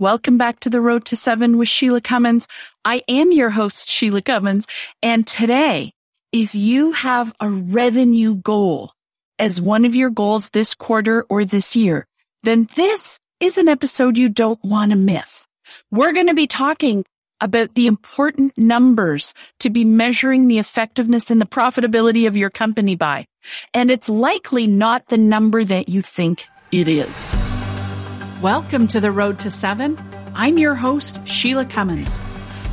Welcome back to the Road to Seven with Shelagh Cummins. I am your host, Shelagh Cummins. And today, if you have a revenue goal as one of your goals this quarter or this year, then this is an episode you don't want to miss. We're going to be talking about the important numbers to be measuring the effectiveness and the profitability of your company by. And it's likely not the number that you think it is. Welcome to the Road to Seven. I'm your host, Shelagh Cummins.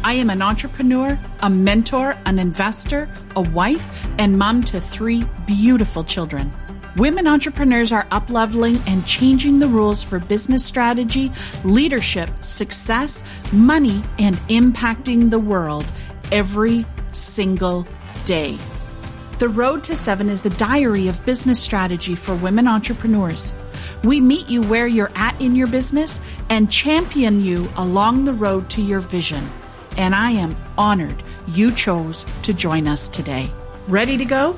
I am an entrepreneur, a mentor, an investor, a wife, and mom to three beautiful children. Women entrepreneurs are upleveling and changing the rules for business strategy, leadership, success, money, and impacting the world every single day. The Road to Seven is the diary of business strategy for women entrepreneurs. We meet you where you're at in your business and champion you along the road to your vision. And I am honored you chose to join us today. Ready to go?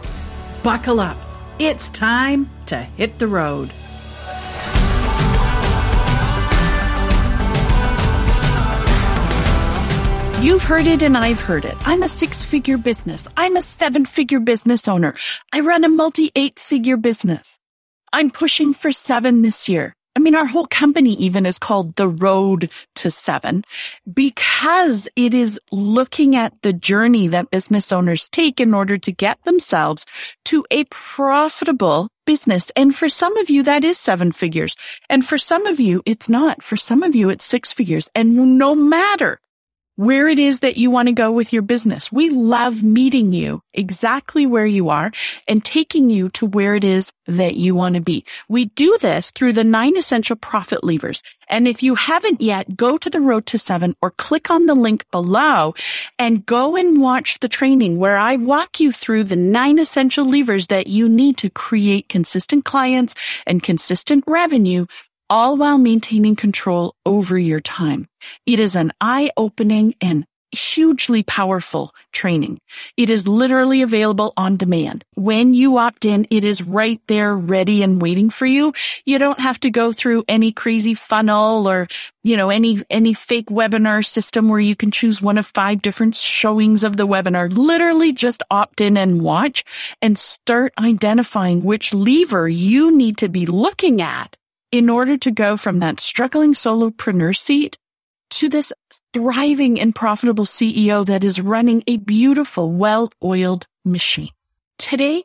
Buckle up. It's time to hit the road. You've heard it and I've heard it. I'm a six figure business. I'm a seven figure business owner. I run a multi eight figure business. I'm pushing for seven this year. I mean, our whole company even is called the road to seven because it is looking at the journey that business owners take in order to get themselves to a profitable business. And for some of you, that is seven figures. And for some of you, it's not. For some of you, it's six figures. And no matter where it is that you want to go with your business. We love meeting you exactly where you are and taking you to where it is that you want to be. We do this through the nine essential profit levers. And if you haven't yet, go to the road to seven or click on the link below and go and watch the training where I walk you through the nine essential levers that you need to create consistent clients and consistent revenue all while maintaining control over your time. It is an eye-opening and hugely powerful training. It is literally available on demand. When you opt in, it is right there ready and waiting for you. You don't have to go through any crazy funnel or, you know, any, any fake webinar system where you can choose one of five different showings of the webinar. Literally just opt in and watch and start identifying which lever you need to be looking at in order to go from that struggling solopreneur seat to this thriving and profitable CEO that is running a beautiful, well-oiled machine. Today,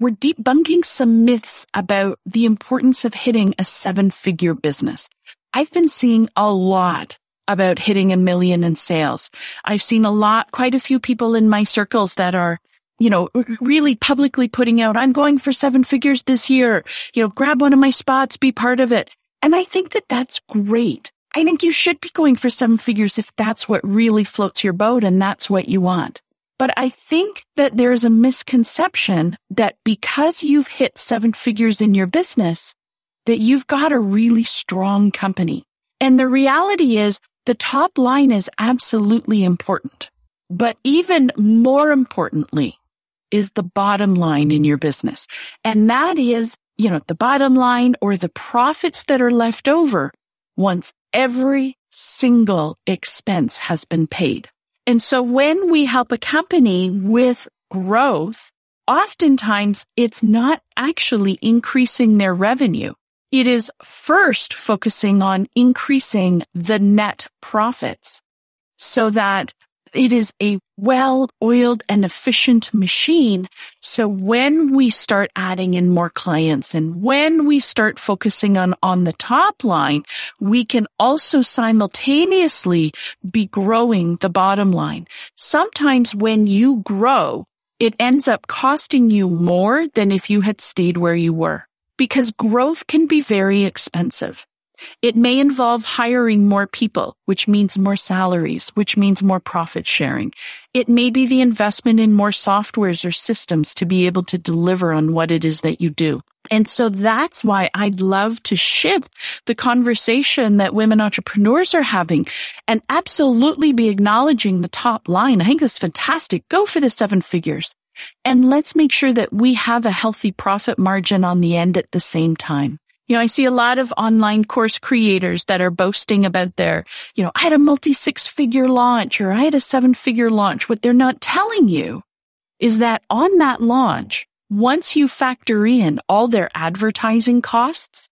we're debunking some myths about the importance of hitting a seven figure business. I've been seeing a lot about hitting a million in sales. I've seen a lot, quite a few people in my circles that are you know, really publicly putting out, I'm going for seven figures this year, you know, grab one of my spots, be part of it. And I think that that's great. I think you should be going for seven figures if that's what really floats your boat and that's what you want. But I think that there's a misconception that because you've hit seven figures in your business, that you've got a really strong company. And the reality is the top line is absolutely important. But even more importantly, is the bottom line in your business. And that is, you know, the bottom line or the profits that are left over once every single expense has been paid. And so when we help a company with growth, oftentimes it's not actually increasing their revenue. It is first focusing on increasing the net profits so that it is a well-oiled and efficient machine. So when we start adding in more clients and when we start focusing on, on the top line, we can also simultaneously be growing the bottom line. Sometimes when you grow, it ends up costing you more than if you had stayed where you were because growth can be very expensive. It may involve hiring more people, which means more salaries, which means more profit sharing. It may be the investment in more softwares or systems to be able to deliver on what it is that you do. And so that's why I'd love to shift the conversation that women entrepreneurs are having and absolutely be acknowledging the top line. I think that's fantastic. Go for the seven figures. And let's make sure that we have a healthy profit margin on the end at the same time. You know, I see a lot of online course creators that are boasting about their, you know, I had a multi six figure launch or I had a seven figure launch. What they're not telling you is that on that launch, once you factor in all their advertising costs,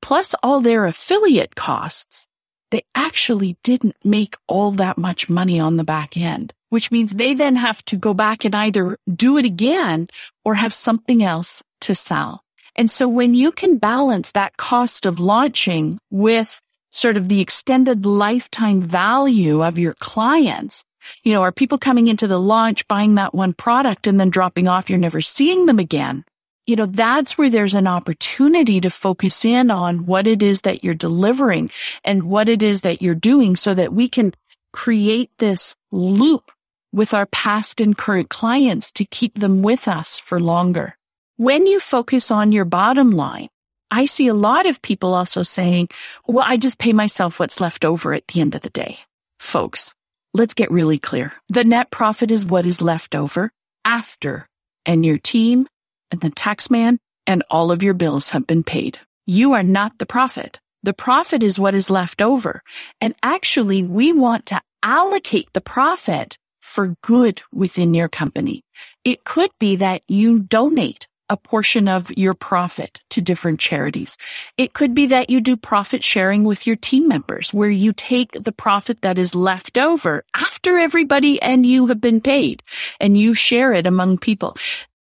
plus all their affiliate costs, they actually didn't make all that much money on the back end, which means they then have to go back and either do it again or have something else to sell. And so when you can balance that cost of launching with sort of the extended lifetime value of your clients, you know, are people coming into the launch, buying that one product and then dropping off? You're never seeing them again. You know, that's where there's an opportunity to focus in on what it is that you're delivering and what it is that you're doing so that we can create this loop with our past and current clients to keep them with us for longer. When you focus on your bottom line, I see a lot of people also saying, well, I just pay myself what's left over at the end of the day. Folks, let's get really clear. The net profit is what is left over after and your team and the taxman and all of your bills have been paid. You are not the profit. The profit is what is left over. And actually, we want to allocate the profit for good within your company. It could be that you donate a portion of your profit to different charities. It could be that you do profit sharing with your team members where you take the profit that is left over after everybody and you have been paid and you share it among people.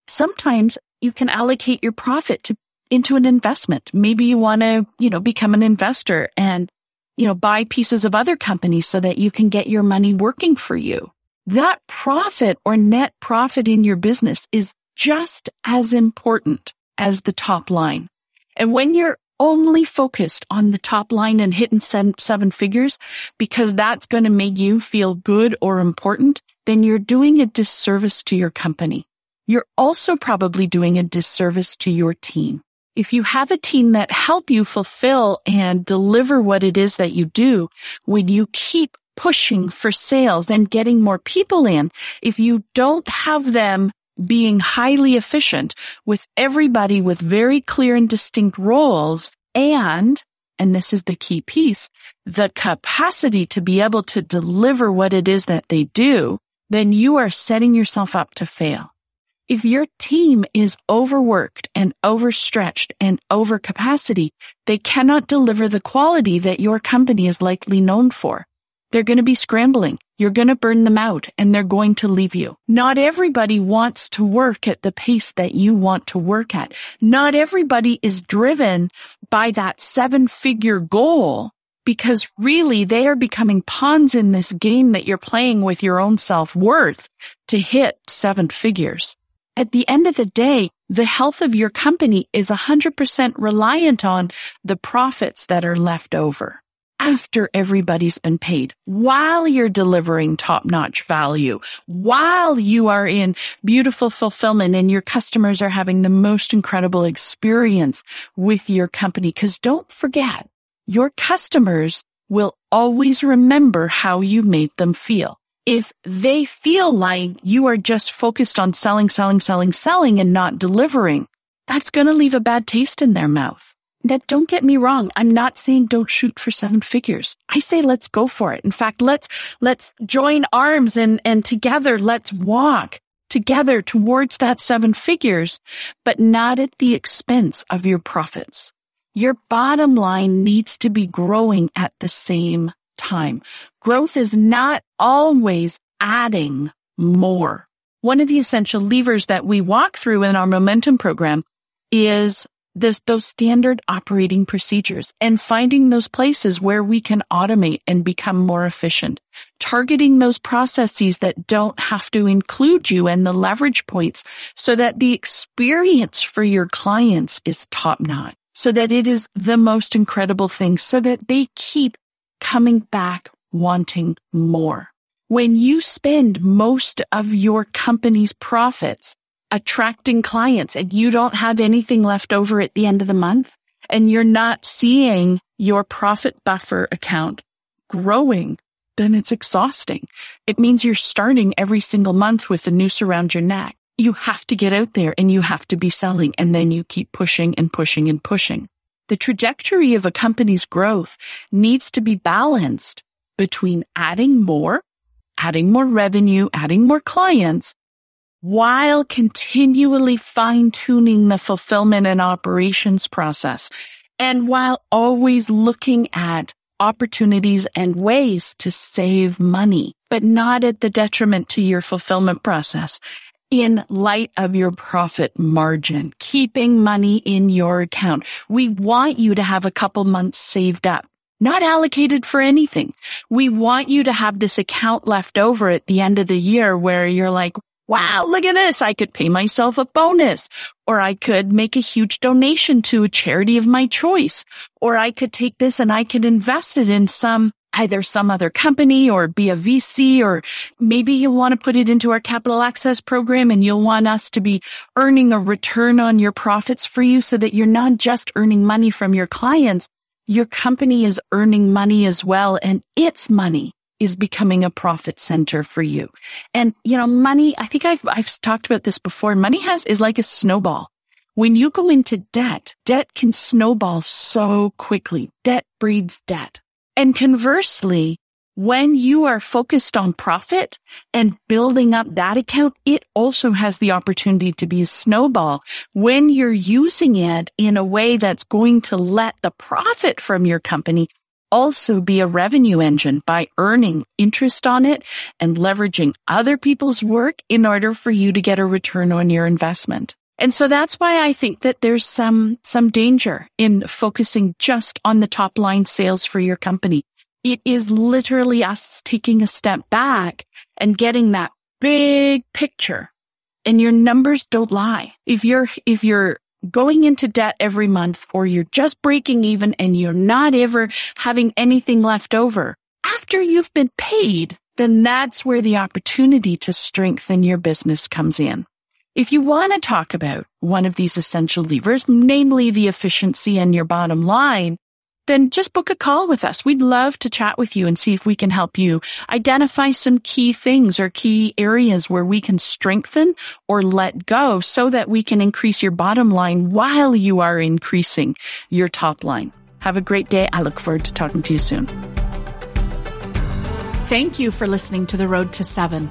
Sometimes you can allocate your profit to into an investment. Maybe you want to, you know, become an investor and, you know, buy pieces of other companies so that you can get your money working for you. That profit or net profit in your business is just as important as the top line. And when you're only focused on the top line and hitting seven, seven figures because that's going to make you feel good or important, then you're doing a disservice to your company. You're also probably doing a disservice to your team. If you have a team that help you fulfill and deliver what it is that you do, when you keep pushing for sales and getting more people in, if you don't have them being highly efficient with everybody with very clear and distinct roles and and this is the key piece, the capacity to be able to deliver what it is that they do, then you are setting yourself up to fail. If your team is overworked and overstretched and over capacity, they cannot deliver the quality that your company is likely known for. They're going to be scrambling. You're going to burn them out and they're going to leave you. Not everybody wants to work at the pace that you want to work at. Not everybody is driven by that seven figure goal because really they are becoming pawns in this game that you're playing with your own self worth to hit seven figures. At the end of the day, the health of your company is 100% reliant on the profits that are left over after everybody's been paid, while you're delivering top notch value, while you are in beautiful fulfillment and your customers are having the most incredible experience with your company. Cause don't forget, your customers will always remember how you made them feel. If they feel like you are just focused on selling, selling, selling, selling and not delivering, that's going to leave a bad taste in their mouth. Now, don't get me wrong. I'm not saying don't shoot for seven figures. I say let's go for it. In fact, let's, let's join arms and, and together let's walk together towards that seven figures, but not at the expense of your profits. Your bottom line needs to be growing at the same time. Growth is not always adding more. One of the essential levers that we walk through in our momentum program is this, those standard operating procedures and finding those places where we can automate and become more efficient. Targeting those processes that don't have to include you and the leverage points so that the experience for your clients is top notch, so that it is the most incredible thing, so that they keep coming back wanting more. When you spend most of your company's profits attracting clients and you don't have anything left over at the end of the month and you're not seeing your profit buffer account growing, then it's exhausting. It means you're starting every single month with a noose around your neck. You have to get out there and you have to be selling and then you keep pushing and pushing and pushing. The trajectory of a company's growth needs to be balanced between adding more, adding more revenue, adding more clients, while continually fine tuning the fulfillment and operations process. And while always looking at opportunities and ways to save money, but not at the detriment to your fulfillment process in light of your profit margin, keeping money in your account. We want you to have a couple months saved up, not allocated for anything. We want you to have this account left over at the end of the year where you're like, wow, look at this. I could pay myself a bonus or I could make a huge donation to a charity of my choice or I could take this and I could invest it in some either some other company or be a VC or maybe you want to put it into our capital access program and you'll want us to be earning a return on your profits for you so that you're not just earning money from your clients. Your company is earning money as well and its money is becoming a profit center for you. And, you know, money, I think I've, I've talked about this before. Money has, is like a snowball. When you go into debt, debt can snowball so quickly. Debt breeds debt. And conversely, when you are focused on profit and building up that account, it also has the opportunity to be a snowball when you're using it in a way that's going to let the profit from your company also be a revenue engine by earning interest on it and leveraging other people's work in order for you to get a return on your investment. And so that's why I think that there's some, some danger in focusing just on the top line sales for your company. It is literally us taking a step back and getting that big picture and your numbers don't lie. If you're, if you're going into debt every month or you're just breaking even and you're not ever having anything left over after you've been paid, then that's where the opportunity to strengthen your business comes in. If you want to talk about one of these essential levers, namely the efficiency and your bottom line, then just book a call with us. We'd love to chat with you and see if we can help you identify some key things or key areas where we can strengthen or let go so that we can increase your bottom line while you are increasing your top line. Have a great day. I look forward to talking to you soon. Thank you for listening to The Road to Seven.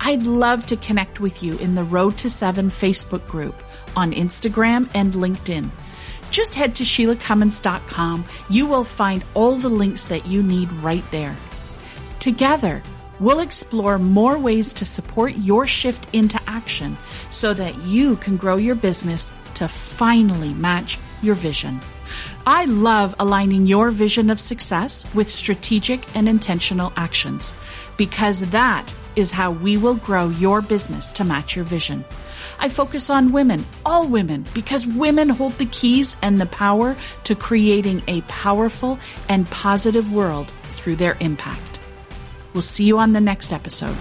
I'd love to connect with you in the Road to Seven Facebook group on Instagram and LinkedIn. Just head to ShelaghCummins.com. You will find all the links that you need right there. Together, we'll explore more ways to support your shift into action so that you can grow your business to finally match your vision. I love aligning your vision of success with strategic and intentional actions because that is how we will grow your business to match your vision. I focus on women, all women, because women hold the keys and the power to creating a powerful and positive world through their impact. We'll see you on the next episode.